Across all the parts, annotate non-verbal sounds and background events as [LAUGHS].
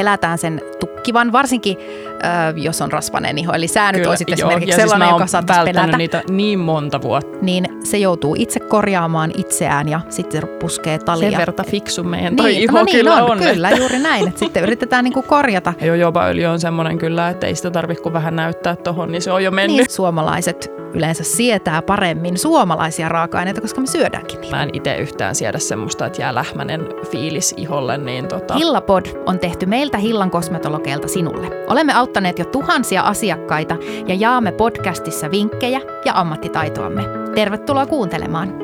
pelätään sen tukkivan, varsinkin ö, jos on rasvainen iho. Eli sä nyt olisit joo, esimerkiksi ja siis sellainen, oon joka saattaisi pelätä. niitä niin monta vuotta. Niin se joutuu itse korjaamaan itseään ja sitten se puskee talia. Sen verta fiksu meidän toi niin, iho no niin kyllä on, on. Kyllä, juuri näin. Että sitten yritetään niinku korjata. Ja jojobaöljy on semmoinen kyllä, että ei sitä tarvitse kuin vähän näyttää tohon, niin se on jo mennyt. Niin, suomalaiset yleensä sietää paremmin suomalaisia raaka-aineita, koska me syödäänkin niitä. Mä en itse yhtään siedä semmoista, että jää lähmänen fiilis iholle, niin tota... Hillapod on tehty meiltä Hillan kosmetologeilta sinulle. Olemme auttaneet jo tuhansia asiakkaita ja jaamme podcastissa vinkkejä ja ammattitaitoamme. Tervetuloa kuuntelemaan.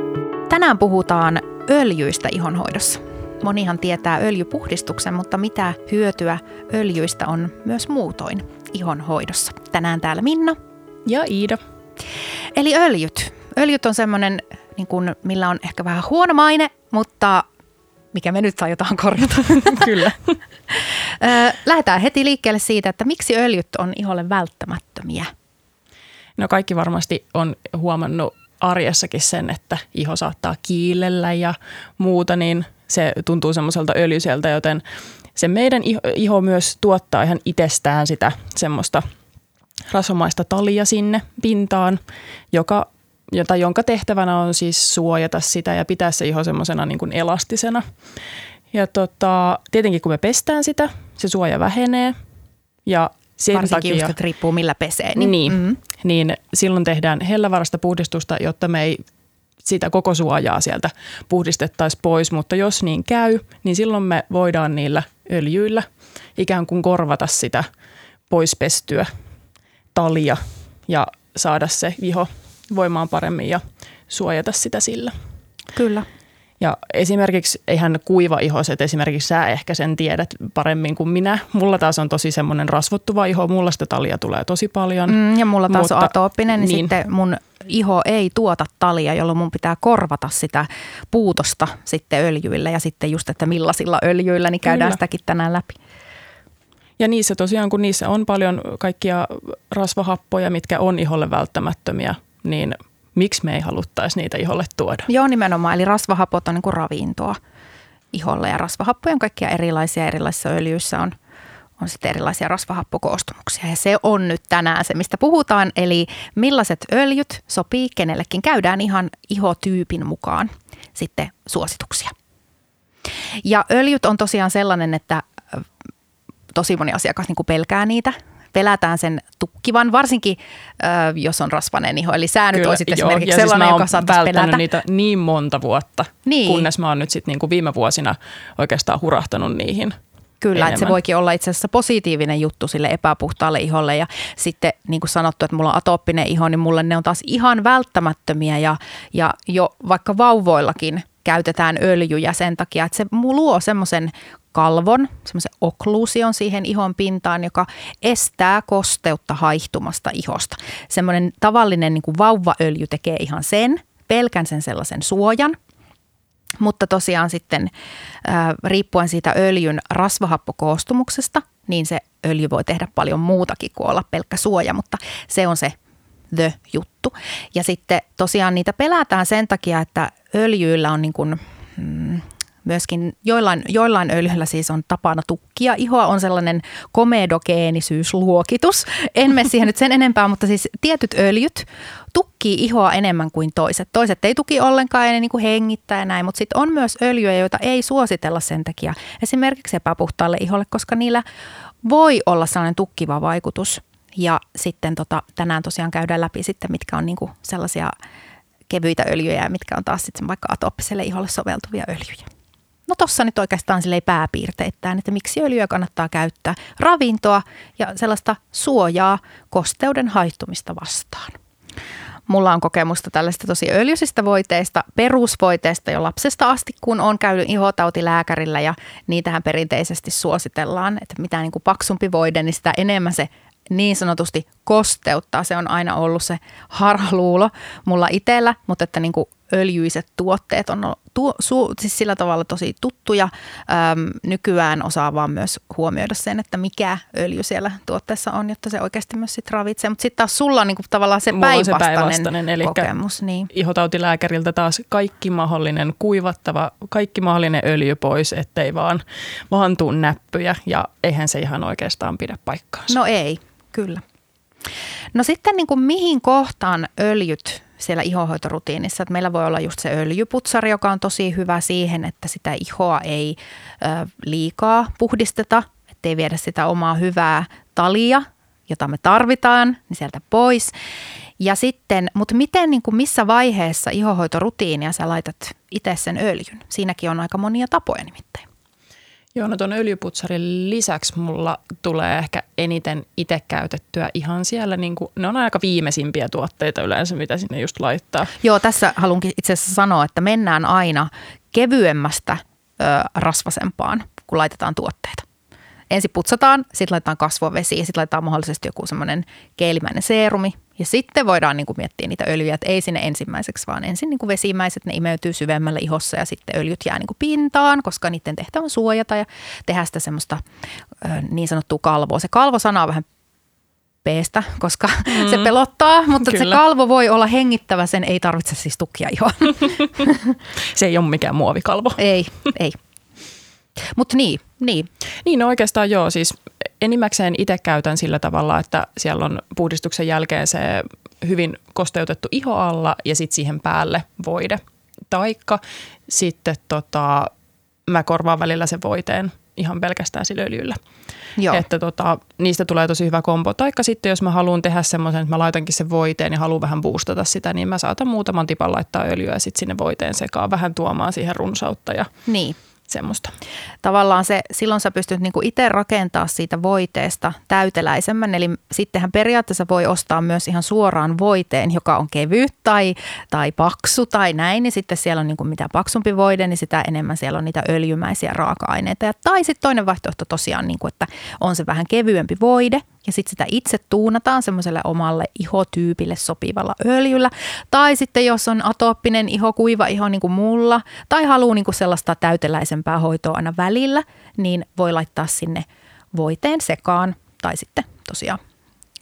Tänään puhutaan öljyistä ihonhoidossa. Monihan tietää öljypuhdistuksen, mutta mitä hyötyä öljyistä on myös muutoin ihonhoidossa. Tänään täällä Minna. Ja Iida. Eli öljyt. Öljyt on semmoinen, niin kuin, millä on ehkä vähän huono maine, mutta mikä me nyt aiotaan korjata. [LAUGHS] Kyllä. Lähdetään heti liikkeelle siitä, että miksi öljyt on iholle välttämättömiä. No kaikki varmasti on huomannut arjessakin sen, että iho saattaa kiilellä ja muuta, niin se tuntuu semmoiselta öljyseltä, joten se meidän iho, iho myös tuottaa ihan itsestään sitä semmoista rasvamaista talia sinne pintaan, joka, jota, jonka tehtävänä on siis suojata sitä ja pitää se iho semmoisena niin kuin elastisena. Ja tota, tietenkin kun me pestään sitä, se suoja vähenee ja sen Varsinkin takia... just, että riippuu millä pesee. Niin, niin, mm, niin silloin tehdään hellävarasta puhdistusta, jotta me ei sitä koko suojaa sieltä puhdistettaisiin pois, mutta jos niin käy, niin silloin me voidaan niillä öljyillä ikään kuin korvata sitä poispestyä talia ja saada se iho voimaan paremmin ja suojata sitä sillä. Kyllä. Ja esimerkiksi eihän kuiva-ihoset, esimerkiksi sä ehkä sen tiedät paremmin kuin minä. Mulla taas on tosi semmoinen rasvottuva iho, mulla sitä talia tulee tosi paljon. Mm, ja mulla taas Mutta- on atooppinen, niin, niin. sitten mun iho ei tuota talia, jolloin mun pitää korvata sitä puutosta sitten öljyillä ja sitten just, että millaisilla öljyillä, niin käydään Kyllä. sitäkin tänään läpi. Ja niissä tosiaan, kun niissä on paljon kaikkia rasvahappoja, mitkä on iholle välttämättömiä, niin miksi me ei haluttaisi niitä iholle tuoda? Joo, nimenomaan. Eli rasvahapot on niin kuin ravintoa iholle ja rasvahappoja on kaikkia erilaisia. Erilaisissa öljyissä on, on sitten erilaisia rasvahappokoostumuksia. Ja se on nyt tänään se, mistä puhutaan. Eli millaiset öljyt sopii kenellekin. Käydään ihan ihotyypin mukaan sitten suosituksia. Ja öljyt on tosiaan sellainen, että tosi moni asiakas niin kuin pelkää niitä. Pelätään sen tukkivan, varsinkin ö, jos on rasvainen iho. Eli sä nyt Kyllä, olisit joo. esimerkiksi ja siis sellainen, oon joka saattaisi pelätä. niitä niin monta vuotta, Niin. kunnes mä oon nyt sitten niinku viime vuosina oikeastaan hurahtanut niihin. Kyllä, että se enemmän. voikin olla itse asiassa positiivinen juttu sille epäpuhtaalle iholle. Ja sitten niin kuin sanottu, että mulla on atooppinen iho, niin mulle ne on taas ihan välttämättömiä. Ja, ja jo vaikka vauvoillakin käytetään öljyjä sen takia, että se luo semmoisen kalvon, semmoisen okkluusion siihen ihon pintaan, joka estää kosteutta haihtumasta ihosta. Semmoinen tavallinen niin kuin vauvaöljy tekee ihan sen, pelkän sen sellaisen suojan, mutta tosiaan sitten ää, riippuen siitä öljyn rasvahappokoostumuksesta, niin se öljy voi tehdä paljon muutakin kuin olla pelkkä suoja, mutta se on se the juttu. Ja sitten tosiaan niitä pelätään sen takia, että öljyillä on niin kuin, mm, myöskin joillain, joillain öljyillä siis on tapana tukkia. Ihoa on sellainen komedogeenisyysluokitus. En mene siihen nyt sen enempää, mutta siis tietyt öljyt tukkii ihoa enemmän kuin toiset. Toiset ei tuki ollenkaan ne niin kuin hengittää ja näin, mutta sitten on myös öljyjä, joita ei suositella sen takia esimerkiksi epäpuhtaalle iholle, koska niillä voi olla sellainen tukkiva vaikutus. Ja sitten tota, tänään tosiaan käydään läpi sitten, mitkä on niin kuin sellaisia kevyitä öljyjä mitkä on taas sitten vaikka atooppiselle iholle soveltuvia öljyjä. No tossa nyt oikeastaan silleen pääpiirteittäin, että miksi öljyä kannattaa käyttää. Ravintoa ja sellaista suojaa kosteuden haittumista vastaan. Mulla on kokemusta tällaista tosi öljyisistä voiteista, perusvoiteista jo lapsesta asti, kun on käynyt ihotautilääkärillä ja niitähän perinteisesti suositellaan, että mitä niin kuin paksumpi voide, niin sitä enemmän se niin sanotusti kosteuttaa. Se on aina ollut se harhaluulo mulla itsellä, mutta että niin kuin öljyiset tuotteet on tuo, su, siis sillä tavalla tosi tuttuja. Öm, nykyään osaa vaan myös huomioida sen, että mikä öljy siellä tuotteessa on, jotta se oikeasti myös sit ravitsee. Mutta sitten taas sulla on niinku tavallaan se päinvastainen, se päinvastainen eli kokemus. Niin. Ihotautilääkäriltä taas kaikki mahdollinen kuivattava, kaikki mahdollinen öljy pois, ettei vaan, vaan tuu näppyjä ja eihän se ihan oikeastaan pidä paikkaansa. No ei, kyllä. No sitten niin kuin mihin kohtaan öljyt siellä ihohoitorutiinissa. Että meillä voi olla just se öljyputsari, joka on tosi hyvä siihen, että sitä ihoa ei ö, liikaa puhdisteta, ettei viedä sitä omaa hyvää talia, jota me tarvitaan, niin sieltä pois. Ja sitten, mutta miten, niin kuin missä vaiheessa ihohoitorutiinia sä laitat itse sen öljyn? Siinäkin on aika monia tapoja nimittäin. Joo, no tuon öljyputsarin lisäksi mulla tulee ehkä eniten itse käytettyä ihan siellä, niin kuin, ne on aika viimeisimpiä tuotteita yleensä, mitä sinne just laittaa. Joo, tässä haluankin itse asiassa sanoa, että mennään aina kevyemmästä ö, rasvasempaan, kun laitetaan tuotteita. Ensin putsataan, sitten laitetaan kasvovesi ja sitten laitetaan mahdollisesti joku semmoinen keelimäinen seerumi, ja sitten voidaan niin kuin miettiä niitä öljyjä, että ei sinne ensimmäiseksi, vaan ensin niin kuin vesimäiset, ne imeytyy syvemmälle ihossa ja sitten öljyt jää niin kuin pintaan, koska niiden tehtävä on suojata ja tehdä sitä semmoista niin sanottua kalvoa. Se kalvo-sana on vähän peestä, koska [LAUGHS] mm. se pelottaa, mutta Kyllä. se kalvo voi olla hengittävä, sen ei tarvitse siis tukkia ihoa. [LAUGHS] se ei ole mikään muovikalvo. Ei, ei. Mutta niin, niin. Niin no oikeastaan joo, siis enimmäkseen itse käytän sillä tavalla, että siellä on puhdistuksen jälkeen se hyvin kosteutettu iho alla ja sitten siihen päälle voide. Taikka sitten tota, mä korvaan välillä sen voiteen ihan pelkästään sillä öljyllä. Joo. Että tota, niistä tulee tosi hyvä kombo. Taikka sitten jos mä haluan tehdä semmoisen, että mä laitankin sen voiteen ja haluan vähän boostata sitä, niin mä saatan muutaman tipan laittaa öljyä ja sitten sinne voiteen sekaan vähän tuomaan siihen runsautta ja niin semmoista. Tavallaan se, silloin sä pystyt niinku itse rakentaa siitä voiteesta täyteläisemmän, eli sittenhän periaatteessa voi ostaa myös ihan suoraan voiteen, joka on kevyt tai, tai paksu tai näin, niin sitten siellä on niinku mitä paksumpi voide, niin sitä enemmän siellä on niitä öljymäisiä raaka-aineita. Ja, tai sitten toinen vaihtoehto tosiaan, niinku, että on se vähän kevyempi voide, ja sitten sitä itse tuunataan semmoiselle omalle ihotyypille sopivalla öljyllä. Tai sitten jos on atooppinen iho, kuiva iho niin kuin mulla, tai haluaa niin kuin sellaista täyteläisempää hoitoa aina välillä, niin voi laittaa sinne voiteen sekaan tai sitten tosiaan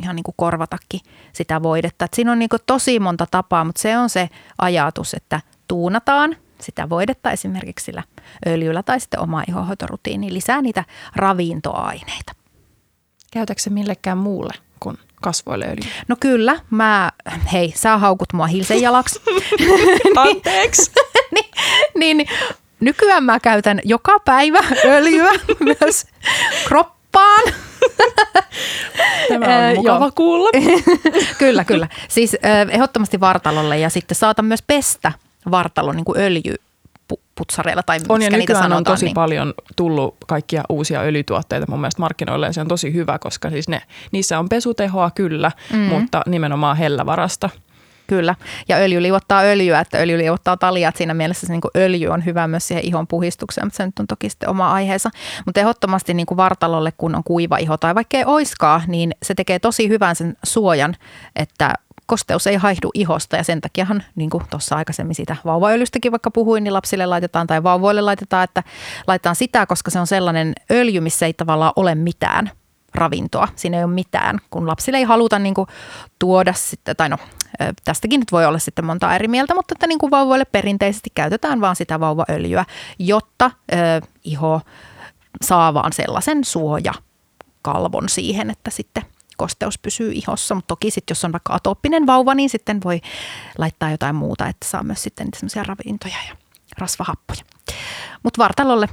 ihan niin kuin korvatakin sitä voidetta. Et siinä on niin kuin tosi monta tapaa, mutta se on se ajatus, että tuunataan sitä voidetta esimerkiksi sillä öljyllä tai sitten oma ihohoitorutiini lisää niitä ravintoaineita. Käytätkö millekään muulle kuin kasvoille öljyä? No kyllä, mä, hei, sä haukut mua hilsen jalaksi. [LAUGHS] Anteeksi. [LAUGHS] niin, niin, niin, nykyään mä käytän joka päivä öljyä [LAUGHS] myös kroppaan. Tämä on mukava kuulla. kyllä, kyllä. Siis ehdottomasti vartalolle ja sitten saatan myös pestä vartalon niin kuin öljy putsareilla tai on ja niitä sanotaan, on tosi niin. paljon tullut kaikkia uusia öljytuotteita mun mielestä markkinoille ja se on tosi hyvä, koska siis ne, niissä on pesutehoa kyllä, mm. mutta nimenomaan hellävarasta. Kyllä, ja öljy liuottaa öljyä, että öljy liuottaa talia, että siinä mielessä se niin öljy on hyvä myös siihen ihon puhistukseen, mutta se nyt on toki sitten oma aiheensa. Mutta ehdottomasti niin kuin vartalolle, kun on kuiva iho tai vaikka ei oiskaa, niin se tekee tosi hyvän sen suojan, että kosteus ei haihdu ihosta ja sen takiahan, niin kuin tuossa aikaisemmin siitä vauvaöljystäkin vaikka puhuin, niin lapsille laitetaan tai vauvoille laitetaan, että laitetaan sitä, koska se on sellainen öljy, missä ei tavallaan ole mitään ravintoa. Siinä ei ole mitään, kun lapsille ei haluta niin kuin tuoda sitten, tai no tästäkin nyt voi olla sitten monta eri mieltä, mutta että niin kuin vauvoille perinteisesti käytetään vaan sitä vauvaöljyä, jotta ö, iho saa vaan sellaisen suoja kalvon siihen, että sitten kosteus pysyy ihossa, mutta toki sitten jos on vaikka atooppinen vauva, niin sitten voi laittaa jotain muuta, että saa myös sitten semmoisia ravintoja ja rasvahappoja. Mutta vartalolle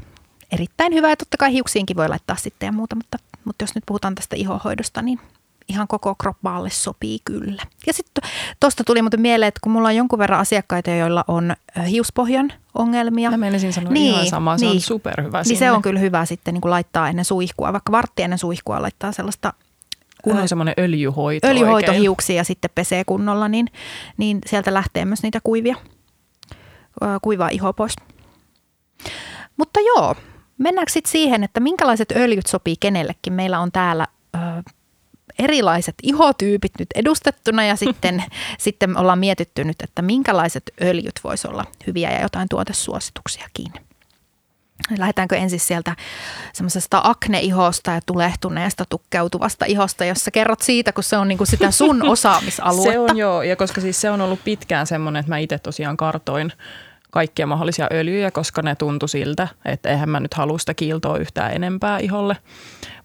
erittäin hyvä ja totta kai hiuksiinkin voi laittaa sitten ja muuta, mutta, mutta jos nyt puhutaan tästä ihohoidosta, niin ihan koko kroppaalle sopii kyllä. Ja sitten tuosta tuli muuten mieleen, että kun mulla on jonkun verran asiakkaita, joilla on hiuspohjan ongelmia. Mä menisin sanoa niin, ihan samaa, se niin, on superhyvä Niin sinne. se on kyllä hyvä sitten niin kuin laittaa ennen suihkua, vaikka vartti ennen suihkua laittaa sellaista kun on semmoinen öljyhoito Öljyhoito hiuksia ja sitten pesee kunnolla, niin, niin sieltä lähtee myös niitä kuivia, kuivaa ihoa pois. Mutta joo, mennäänkö sitten siihen, että minkälaiset öljyt sopii kenellekin? Meillä on täällä ö, erilaiset ihotyypit nyt edustettuna ja sitten, [LAUGHS] sitten ollaan mietitty nyt, että minkälaiset öljyt voisi olla hyviä ja jotain tuotesuosituksiakin. Lähdetäänkö ensin sieltä semmoisesta akneihosta ja tulehtuneesta tukkeutuvasta ihosta, jossa kerrot siitä, kun se on niinku sitä sun osaamisaluetta. [LAUGHS] Se on joo, ja koska siis se on ollut pitkään semmoinen, että mä itse tosiaan kartoin kaikkia mahdollisia öljyjä, koska ne tuntui siltä, että eihän mä nyt halua sitä kiiltoa yhtään enempää iholle.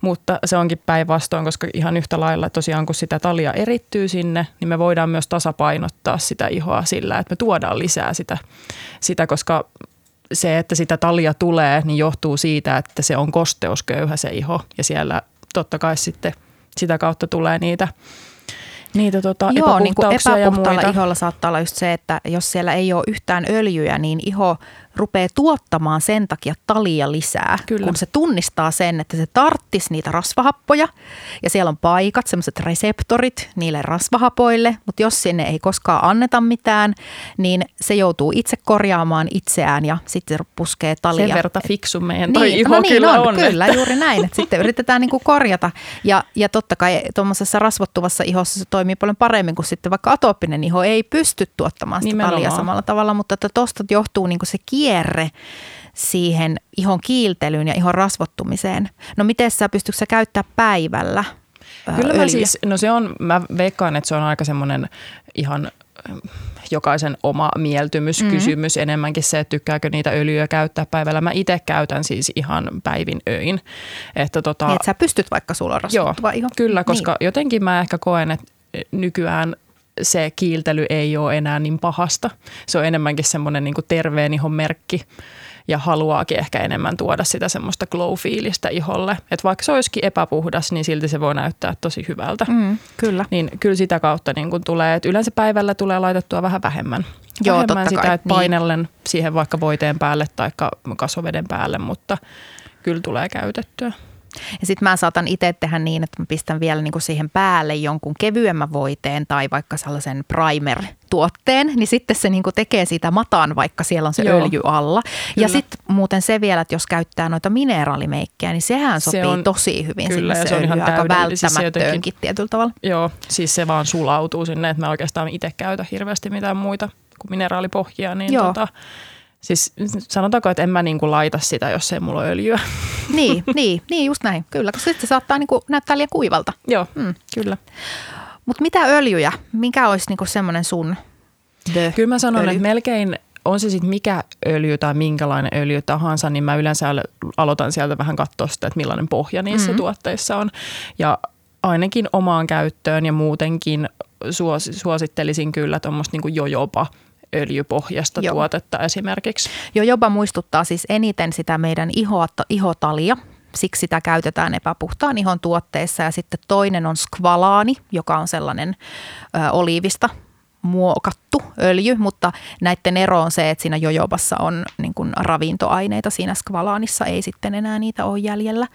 Mutta se onkin päinvastoin, koska ihan yhtä lailla tosiaan kun sitä talia erittyy sinne, niin me voidaan myös tasapainottaa sitä ihoa sillä, että me tuodaan lisää sitä, sitä koska se, että sitä talia tulee, niin johtuu siitä, että se on kosteusköyhä se iho. Ja siellä totta kai sitten sitä kautta tulee niitä niitä tota, Joo, niin kuin epäpuhtaalla iholla saattaa olla just se, että jos siellä ei ole yhtään öljyä, niin iho rupeaa tuottamaan sen takia talia lisää, Kyllä. kun se tunnistaa sen, että se tarttisi niitä rasvahappoja ja siellä on paikat, semmoiset reseptorit niille rasvahapoille, mutta jos sinne ei koskaan anneta mitään, niin se joutuu itse korjaamaan itseään ja sitten se puskee talia. Sen verta fiksu meidän toi niin, iho no niin, kyllä on. on. Kyllä, juuri näin, että sitten yritetään niinku korjata ja, ja totta kai tuommoisessa rasvottuvassa ihossa se toimii paljon paremmin kuin sitten vaikka atooppinen iho ei pysty tuottamaan sitä Nimenomaan. talia samalla tavalla, mutta että tuosta johtuu niinku se kierre siihen ihon kiiltelyyn ja ihon rasvottumiseen. No miten sä pystytkö sä käyttää päivällä Kyllä mä siis, no se on, mä veikkaan, että se on aika semmoinen ihan jokaisen oma mieltymyskysymys mm-hmm. enemmänkin se, että tykkääkö niitä öljyjä käyttää päivällä. Mä itse käytän siis ihan päivin öin. Että tota, niin, että sä pystyt vaikka sulla on joo, iho. Kyllä, koska niin. jotenkin mä ehkä koen, että nykyään se kiiltely ei ole enää niin pahasta. Se on enemmänkin semmoinen niin terveen ihon merkki ja haluaakin ehkä enemmän tuoda sitä semmoista glow-fiilistä iholle. Että vaikka se olisikin epäpuhdas, niin silti se voi näyttää tosi hyvältä. Mm, kyllä. Niin kyllä sitä kautta niin kun tulee, että yleensä päivällä tulee laitettua vähän vähemmän. Joo, vähemmän totta sitä, kai. että painellen niin. siihen vaikka voiteen päälle tai kasvoveden päälle, mutta kyllä tulee käytettyä. Ja sitten mä saatan itse tehdä niin, että mä pistän vielä niinku siihen päälle jonkun kevyemmän voiteen tai vaikka sellaisen primer-tuotteen, niin sitten se niinku tekee siitä mataan, vaikka siellä on se Joo. öljy alla. Kyllä. Ja sitten muuten se vielä, että jos käyttää noita mineraalimeikkejä, niin sehän sopii se on, tosi hyvin kyllä, sinne se, se on ihan aika välttämättöönkin tietyllä tavalla. Joo, siis se vaan sulautuu sinne, että mä oikeastaan itse käytä hirveästi mitään muita kuin mineraalipohjia, niin Joo. tota, Siis sanotaanko, että en mä niinku laita sitä, jos ei mulla ole öljyä. [LAUGHS] Niin, niin, niin just näin. Kyllä, koska sitten se saattaa niinku näyttää liian kuivalta. Joo, mm. kyllä. Mutta mitä öljyjä? Mikä olisi niinku semmoinen sun the Kyllä mä sanon, öljy? että melkein on se sitten mikä öljy tai minkälainen öljy tahansa, niin mä yleensä aloitan sieltä vähän katsoa sitä, että millainen pohja niissä mm-hmm. tuotteissa on. Ja ainakin omaan käyttöön ja muutenkin suosittelisin kyllä tuommoista niin jojopa öljypohjasta Joo. tuotetta esimerkiksi. Jo jopa muistuttaa siis eniten sitä meidän ihotta, ihotalia, siksi sitä käytetään epäpuhtaan ihon tuotteissa. Ja sitten toinen on skvalaani, joka on sellainen ö, oliivista muokattu öljy, mutta näiden ero on se, että siinä jojobassa on niin kuin ravintoaineita, siinä skvalaanissa ei sitten enää niitä ole jäljellä.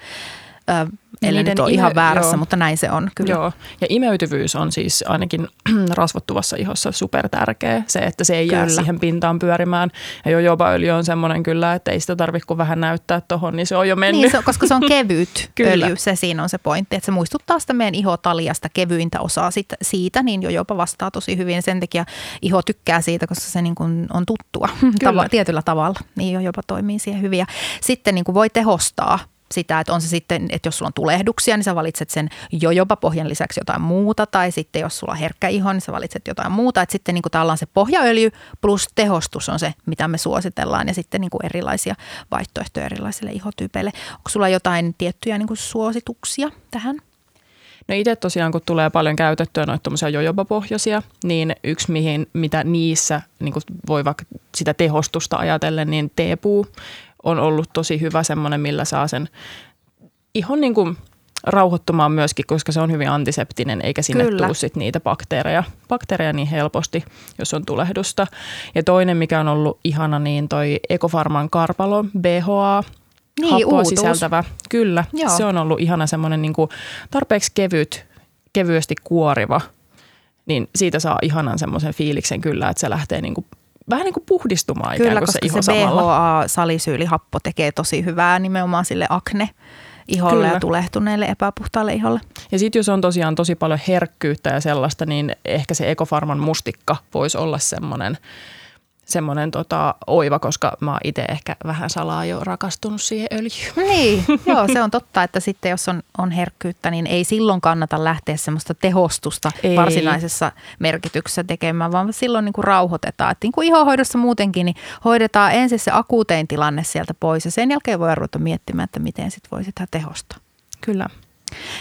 Eli nyt on ime- ihan väärässä, joo. mutta näin se on kyllä. Joo, ja imeytyvyys on siis ainakin [CLEARS THROAT] rasvottuvassa ihossa super tärkeä. Se, että se ei kyllä. jää siihen pintaan pyörimään. Ja jojobaöljy on semmoinen kyllä, että ei sitä tarvitse kuin vähän näyttää tuohon, niin se on jo mennyt. Niin, se, koska se on [LAUGHS] kevyt öljy, se siinä on se pointti. Että se muistuttaa sitä meidän ihotaliasta kevyintä osaa siitä, siitä niin jo jopa vastaa tosi hyvin. Sen takia iho tykkää siitä, koska se niin kuin on tuttua tava, tietyllä tavalla. Niin jo jopa toimii siihen hyvin. Ja sitten niin kuin voi tehostaa sitä, että on se sitten, että jos sulla on tulehduksia, niin sä valitset sen jojoba-pohjan lisäksi jotain muuta, tai sitten jos sulla on herkkä iho, niin sä valitset jotain muuta. Että sitten niin kuin on se pohjaöljy plus tehostus on se, mitä me suositellaan, ja sitten niin kuin erilaisia vaihtoehtoja erilaisille ihotyypeille. Onko sulla jotain tiettyjä niin kuin suosituksia tähän? No itse tosiaan, kun tulee paljon käytettyä noita jojoba-pohjoisia, niin yksi mihin, mitä niissä niin voi vaikka sitä tehostusta ajatellen, niin teepuu on ollut tosi hyvä semmoinen, millä saa sen ihan niin kuin rauhoittumaan myöskin, koska se on hyvin antiseptinen, eikä sinne Kyllä. tule sit niitä bakteereja, bakteereja niin helposti, jos on tulehdusta. Ja toinen, mikä on ollut ihana, niin toi Ekofarman Karpalo BHA, niin, happoa uutuus. sisältävä. Kyllä, Joo. se on ollut ihana semmoinen niin tarpeeksi kevyt, kevyesti kuoriva, niin siitä saa ihanan semmoisen fiiliksen kyllä, että se lähtee niin kuin vähän niin kuin puhdistumaan Kyllä, ikään kuin se iho se BHA-salisyylihappo tekee tosi hyvää nimenomaan sille akne iholle Kyllä. ja tulehtuneelle epäpuhtaalle iholle. Ja sitten jos on tosiaan tosi paljon herkkyyttä ja sellaista, niin ehkä se Ekofarman mustikka voisi olla semmoinen semmoinen tota, oiva, koska mä oon itse ehkä vähän salaa jo rakastunut siihen öljyyn. [LAUGHS] Niin, joo, se on totta, että sitten jos on, on herkkyyttä, niin ei silloin kannata lähteä semmoista tehostusta Ei. varsinaisessa merkityksessä tekemään, vaan silloin niin kuin rauhoitetaan. Että niin kuin ihohoidossa muutenkin, niin hoidetaan ensin se akuutein tilanne sieltä pois ja sen jälkeen voi ruveta miettimään, että miten sitten voi sitä tehostaa. Kyllä.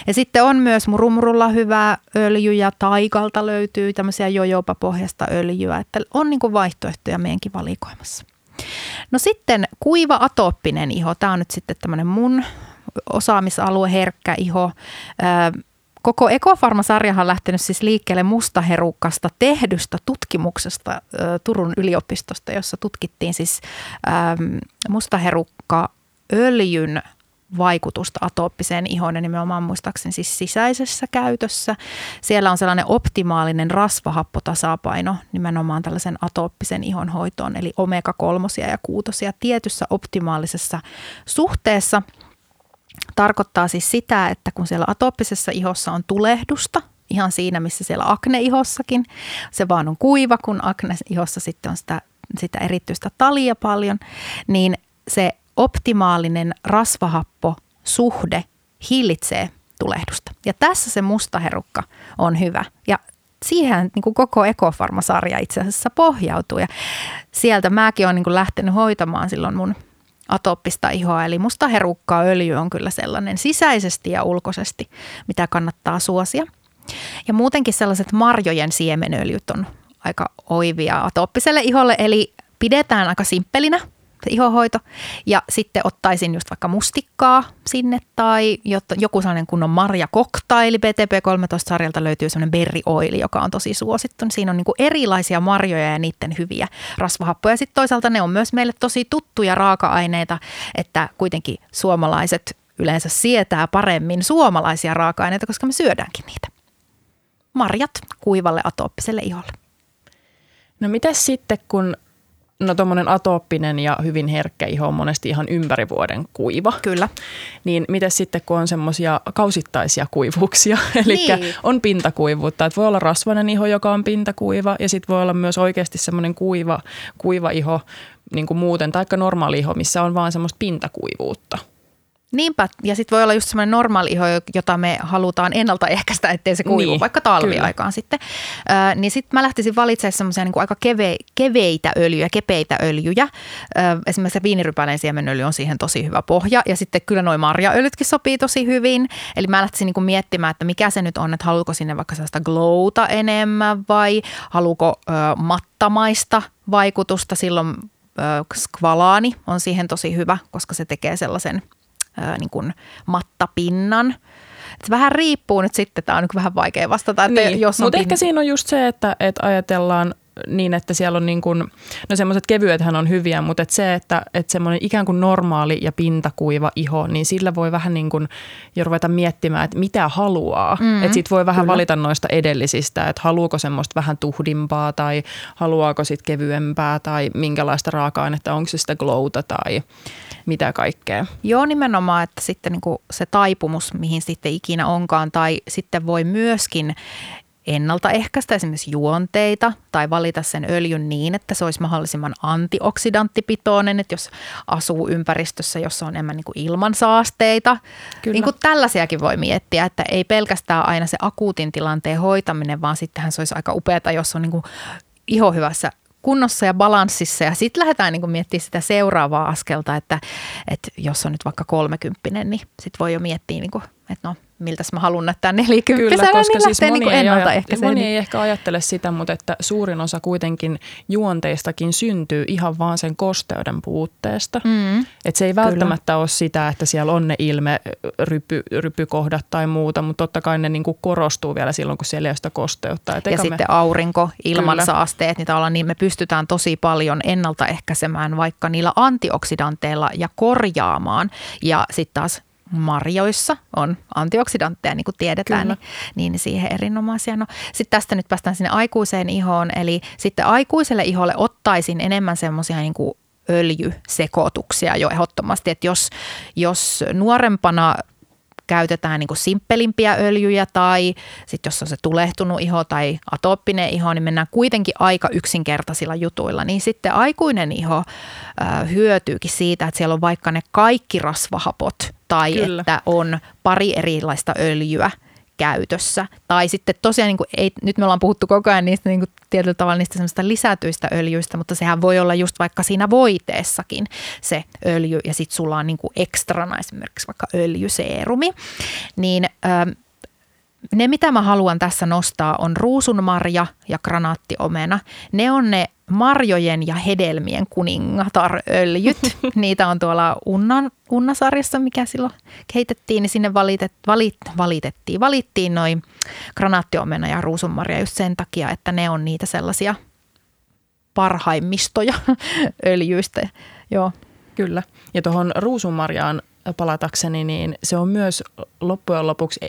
Ja sitten on myös murumurulla hyvää öljyä, taikalta löytyy tämmöisiä jojopapohjasta öljyä, että on niin kuin vaihtoehtoja meidänkin valikoimassa. No sitten kuiva atooppinen iho, tämä on nyt sitten tämmöinen mun osaamisalue, herkkä iho. Ö, Koko Ekofarma-sarjahan on lähtenyt siis liikkeelle mustaherukasta tehdystä tutkimuksesta ö, Turun yliopistosta, jossa tutkittiin siis äm, mustaherukka öljyn vaikutusta atooppiseen ihoon ja nimenomaan muistaakseni siis sisäisessä käytössä. Siellä on sellainen optimaalinen rasvahappotasapaino nimenomaan tällaisen atooppisen ihon hoitoon, eli omega-3 ja 6 tietyssä optimaalisessa suhteessa. Tarkoittaa siis sitä, että kun siellä atooppisessa ihossa on tulehdusta, ihan siinä missä siellä akneihossakin, se vaan on kuiva, kun akneihossa sitten on sitä, sitä erityistä talia paljon, niin se optimaalinen rasvahapposuhde hillitsee tulehdusta. Ja tässä se mustaherukka on hyvä. Ja siihen niin kuin koko Ekofarma-sarja itse asiassa pohjautuu. Ja sieltä mäkin olen niin kuin lähtenyt hoitamaan silloin mun atooppista ihoa. Eli mustaherukkaa öljy on kyllä sellainen sisäisesti ja ulkoisesti, mitä kannattaa suosia. Ja muutenkin sellaiset marjojen siemenöljyt on aika oivia atooppiselle iholle, eli pidetään aika simppelinä se ihohoito. Ja sitten ottaisin just vaikka mustikkaa sinne tai joku sellainen kunnon marja koktaili. BTP13-sarjalta löytyy sellainen berry oil, joka on tosi suosittu. Siinä on niin erilaisia marjoja ja niiden hyviä rasvahappoja. Sitten toisaalta ne on myös meille tosi tuttuja raaka-aineita, että kuitenkin suomalaiset yleensä sietää paremmin suomalaisia raaka-aineita, koska me syödäänkin niitä. Marjat kuivalle atooppiselle iholle. No mitä sitten, kun no tuommoinen atooppinen ja hyvin herkkä iho on monesti ihan ympäri vuoden kuiva. Kyllä. Niin mitä sitten, kun on semmoisia kausittaisia kuivuuksia, [LAUGHS] eli Niin. on pintakuivuutta. Että voi olla rasvainen iho, joka on pintakuiva ja sitten voi olla myös oikeasti semmoinen kuiva, kuiva iho niin kuin muuten, taikka normaali iho, missä on vaan semmoista pintakuivuutta. Niinpä, ja sitten voi olla just semmoinen normaali iho, jota me halutaan ennaltaehkäistä, ettei se kuivu, Niin, vaikka talviaikaan sitten. Ö, niin sitten mä lähtisin valitsemaan semmoisia niin aika keve, keveitä öljyjä, kepeitä öljyjä. Ö, esimerkiksi se viinirypäleen siemenöljy on siihen tosi hyvä pohja, ja sitten kyllä noin marjaöljytkin sopii tosi hyvin. Eli mä lähtisin niin miettimään, että mikä se nyt on, että haluuko sinne vaikka sellaista glowta enemmän, vai haluuko ö, mattamaista vaikutusta silloin skvalaani on siihen tosi hyvä, koska se tekee sellaisen ää, niin kuin mattapinnan. Et vähän riippuu nyt sitten, tämä on nyt vähän vaikea vastata, että Niin, jos on mutta pin- ehkä siinä on just se, että, että ajatellaan niin, että siellä on niin kuin, no semmoiset kevyethän on hyviä, mutta että se, että, että semmoinen ikään kuin normaali ja pintakuiva iho, niin sillä voi vähän niin kuin jo ruveta miettimään, että mitä haluaa. Mm, että sit voi vähän kyllä. valita noista edellisistä, että haluuko semmoista vähän tuhdimpaa tai haluaako sit kevyempää tai minkälaista raaka-ainetta, onko se sitä glowta tai mitä kaikkea. Joo, nimenomaan, että sitten niin kuin se taipumus, mihin sitten ikinä onkaan, tai sitten voi myöskin ennaltaehkäistä esimerkiksi juonteita tai valita sen öljyn niin, että se olisi mahdollisimman antioksidanttipitoinen, että jos asuu ympäristössä, jossa on enemmän niin kuin ilmansaasteita. Kyllä. Niin kuin tällaisiakin voi miettiä, että ei pelkästään aina se akuutin tilanteen hoitaminen, vaan sittenhän se olisi aika upeata, jos on niin kuin iho hyvässä kunnossa ja balanssissa ja sitten lähdetään niin miettimään sitä seuraavaa askelta, että, että jos on nyt vaikka kolmekymppinen, niin sitten voi jo miettiä, niin kuin, että no miltäs mä haluan näyttää nelikymppisenä, Kyllä, koska niin siis moni, niin ei, ennaltaehkäiseen. moni ei ehkä ajattele sitä, mutta että suurin osa kuitenkin juonteistakin syntyy ihan vaan sen kosteuden puutteesta. Mm. Et se ei välttämättä ole sitä, että siellä on ne ilme rypy, rypykohdat tai muuta, mutta totta kai ne niinku korostuu vielä silloin, kun siellä ei ole sitä kosteutta. Et Ja eikä sitten me, aurinko, ilmansaasteet, niin, tavallaan niin me pystytään tosi paljon ennaltaehkäisemään vaikka niillä antioksidanteilla ja korjaamaan. Ja sitten taas marjoissa on antioksidantteja, niin kuin tiedetään, Kyllä. niin, niin siihen erinomaisia. No, sitten tästä nyt päästään sinne aikuiseen ihoon, eli sitten aikuiselle iholle ottaisin enemmän semmoisia niin öljysekoituksia jo ehdottomasti, että jos, jos nuorempana käytetään niin kuin simppelimpiä öljyjä tai sitten jos on se tulehtunut iho tai atooppinen iho, niin mennään kuitenkin aika yksinkertaisilla jutuilla. Niin sitten aikuinen iho äh, hyötyykin siitä, että siellä on vaikka ne kaikki rasvahapot tai Kyllä. että on pari erilaista öljyä – käytössä. Tai sitten tosiaan, niin kuin, ei, nyt me ollaan puhuttu koko ajan niistä niin kuin, tietyllä tavalla niistä lisätyistä öljyistä, mutta sehän voi olla just vaikka siinä voiteessakin se öljy ja sitten sulla on niin kuin ekstrana esimerkiksi vaikka öljyseerumi. Niin ähm, ne, mitä mä haluan tässä nostaa, on ruusunmarja ja granaattiomena. Ne on ne marjojen ja hedelmien kuningataröljyt. [LAUGHS] Niitä on tuolla Unnan, Unnasarjassa, mikä silloin keitettiin, niin sinne valitet, valit, valitettiin. Valittiin noin granaattiomena ja ruusunmarja just sen takia, että ne on niitä sellaisia parhaimmistoja [LAUGHS] öljyistä. Joo. Kyllä. Ja tuohon ruusunmarjaan palatakseni, niin se on myös loppujen lopuksi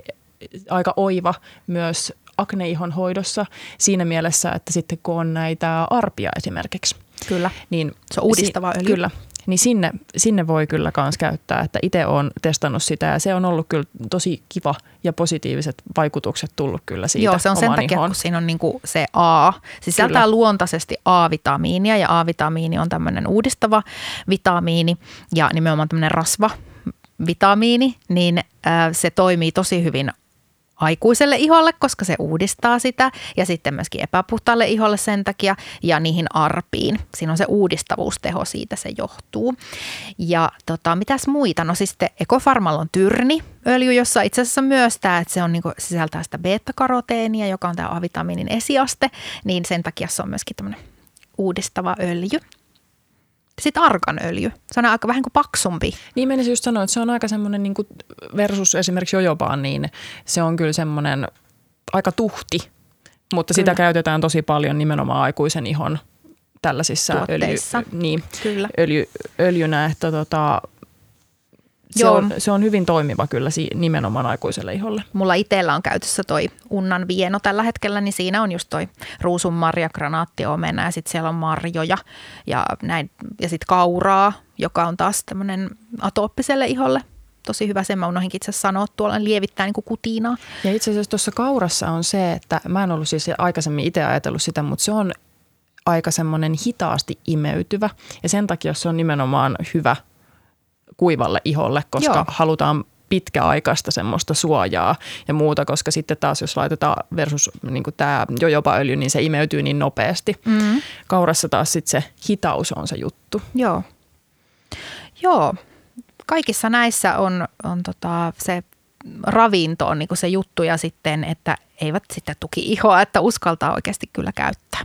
aika oiva myös akneihon hoidossa siinä mielessä, että sitten kun on näitä arpia esimerkiksi. Kyllä, niin se on uudistava öljy. Kyllä, niin sinne, sinne voi kyllä myös käyttää, että itse olen testannut sitä ja se on ollut kyllä tosi kiva ja positiiviset vaikutukset tullut kyllä siitä Joo, se on sen takia, ihon. kun siinä on niinku se A. Sisältää kyllä. luontaisesti A-vitamiinia ja A-vitamiini on tämmöinen uudistava vitamiini ja nimenomaan tämmöinen rasva vitamiini, niin se toimii tosi hyvin aikuiselle iholle, koska se uudistaa sitä ja sitten myöskin epäpuhtaalle iholle sen takia ja niihin arpiin. Siinä on se uudistavuusteho, siitä se johtuu. Ja tota, mitäs muita? No siis sitten Ekofarmal on tyrni, öljy, jossa itse asiassa myös tämä, että se on niin sisältää sitä beta-karoteenia, joka on tämä A-vitamiinin esiaste, niin sen takia se on myöskin tämmöinen uudistava öljy. Sitten arganöljy. Se on aika vähän kuin paksumpi. Niin menisin just sanoa, että se on aika semmoinen niin versus esimerkiksi jojobaan, niin se on kyllä semmoinen aika tuhti, mutta kyllä. sitä käytetään tosi paljon nimenomaan aikuisen ihon tällaisissa öljy, niin, kyllä. Öljy, öljynä, että tota, se, Joo. On, se on hyvin toimiva kyllä nimenomaan aikuiselle iholle. Mulla itsellä on käytössä toi unnan vieno tällä hetkellä, niin siinä on just toi ruusunmarja, granaattiomena ja sitten siellä on marjoja ja, näin, ja sitten kauraa, joka on taas tämmöinen atooppiselle iholle tosi hyvä, sen mä unohdinkin itse sanoa, tuolla lievittää niin kuin kutinaa. Ja itse asiassa tuossa kaurassa on se, että mä en ollut siis aikaisemmin itse ajatellut sitä, mutta se on aika semmoinen hitaasti imeytyvä ja sen takia se on nimenomaan hyvä – kuivalle iholle, koska Joo. halutaan pitkäaikaista semmoista suojaa ja muuta, koska sitten taas jos laitetaan versus niin tämä jojopaöljy, niin se imeytyy niin nopeasti. Mm. Kaurassa taas sitten se hitaus on se juttu. Joo. Joo. Kaikissa näissä on, on tota se ravinto on niin se juttu ja sitten, että eivät sitten tuki ihoa, että uskaltaa oikeasti kyllä käyttää.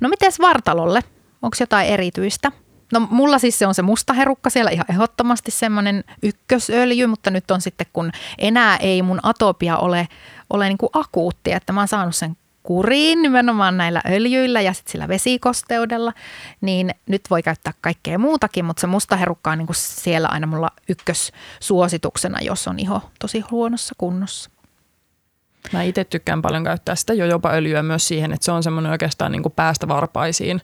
No miten vartalolle? Onko jotain erityistä? No mulla siis se on se musta herukka siellä ihan ehdottomasti semmoinen ykkösöljy, mutta nyt on sitten kun enää ei mun atopia ole, ole niin kuin akuutti, että mä oon saanut sen kuriin nimenomaan näillä öljyillä ja sitten sillä vesikosteudella, niin nyt voi käyttää kaikkea muutakin, mutta se musta herukka on niin kuin siellä aina mulla ykkössuosituksena, jos on iho tosi huonossa kunnossa. Mä itse tykkään paljon käyttää sitä jo jopa öljyä myös siihen, että se on semmoinen oikeastaan niin kuin päästä varpaisiin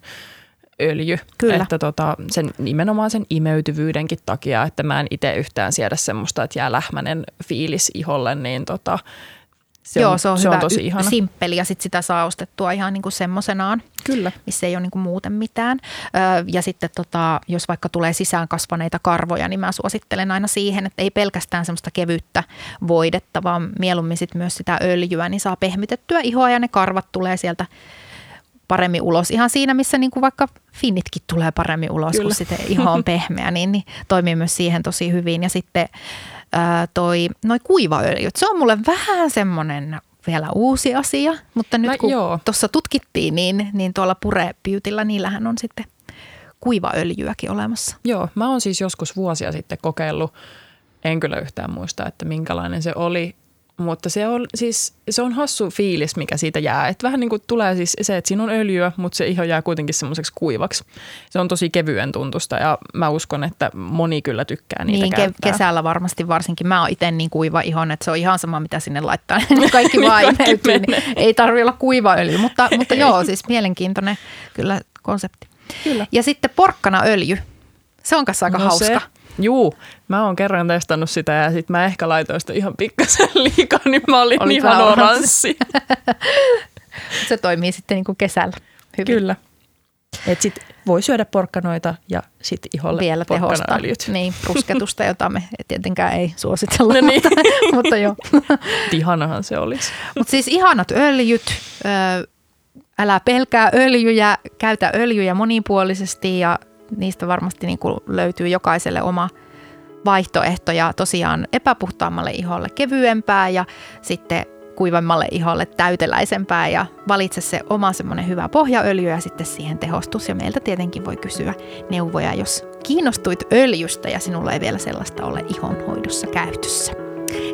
öljy. Kyllä. Että tota, sen, nimenomaan sen imeytyvyydenkin takia, että mä en itse yhtään siedä semmoista, että jää lähmänen fiilis iholle, niin tota, se Joo, on, se on, se hyvä, on tosi ihana. simppeli ja sit sitä saa ostettua ihan niin kuin semmoisenaan, Kyllä. missä ei ole niin kuin muuten mitään. ja sitten tota, jos vaikka tulee sisään kasvaneita karvoja, niin mä suosittelen aina siihen, että ei pelkästään semmoista kevyttä voidetta, vaan mieluummin sit myös sitä öljyä, niin saa pehmitettyä ihoa ja ne karvat tulee sieltä paremmin ulos. Ihan siinä, missä niin kuin vaikka finnitkin tulee paremmin ulos, Kyllä. kun sitten iho on [LAUGHS] pehmeä, niin, niin toimii myös siihen tosi hyvin. Ja sitten ää, toi, noi kuivaöljyt, se on mulle vähän semmoinen vielä uusi asia, mutta nyt kun tuossa tutkittiin, niin, niin tuolla Pure Beautyllä niillähän on sitten kuivaöljyäkin olemassa. Joo, mä oon siis joskus vuosia sitten kokeillut, en kyllä yhtään muista, että minkälainen se oli, mutta se on, siis, se on hassu fiilis, mikä siitä jää. Et vähän niin kuin tulee siis se, että siinä on öljyä, mutta se iho jää kuitenkin semmoiseksi kuivaksi. Se on tosi kevyen tuntusta ja mä uskon, että moni kyllä tykkää niitä niin, käyttää. kesällä varmasti varsinkin. Mä oon itse niin kuiva ihon, että se on ihan sama, mitä sinne laittaa. [LAUGHS] Kaikki vaan imeytyy, niin ei tarvitse olla kuiva öljy. Mutta, mutta joo, siis mielenkiintoinen kyllä konsepti. Kyllä. Ja sitten porkkana öljy. Se on kanssa aika no hauska. Se Juu, mä oon kerran testannut sitä ja sit mä ehkä laitoin sitä ihan pikkasen [LAUGHS] liikaa, niin mä olin Olit ihan oranssi. [LAUGHS] Se toimii sitten niin kuin kesällä hyvin. Kyllä. Et sit voi syödä porkkanoita ja sit iholle Vielä porkkanaöljyt. niin, [LAUGHS] pusketusta, jota me tietenkään ei suositella, No niin. mutta, mutta joo. Ihanahan se olisi. Mutta siis ihanat öljyt, älä pelkää öljyjä, käytä öljyjä monipuolisesti ja niistä varmasti niin kuin löytyy jokaiselle oma vaihtoehto ja tosiaan epäpuhtaammalle iholle kevyempää ja sitten kuivemmalle iholle täyteläisempää ja valitse se oma semmoinen hyvä pohjaöljy ja sitten siihen tehostus. Ja meiltä tietenkin voi kysyä neuvoja, jos kiinnostuit öljystä ja sinulla ei vielä sellaista ole ihonhoidossa käytössä.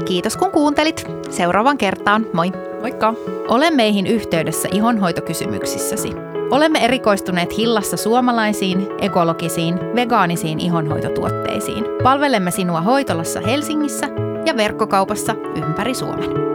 Kiitos kun kuuntelit. Seuraavan kertaan. Moi! Moikka! Ole meihin yhteydessä ihonhoitokysymyksissäsi. Olemme erikoistuneet Hillassa suomalaisiin, ekologisiin, vegaanisiin ihonhoitotuotteisiin. Palvelemme sinua hoitolassa Helsingissä ja verkkokaupassa ympäri Suomen.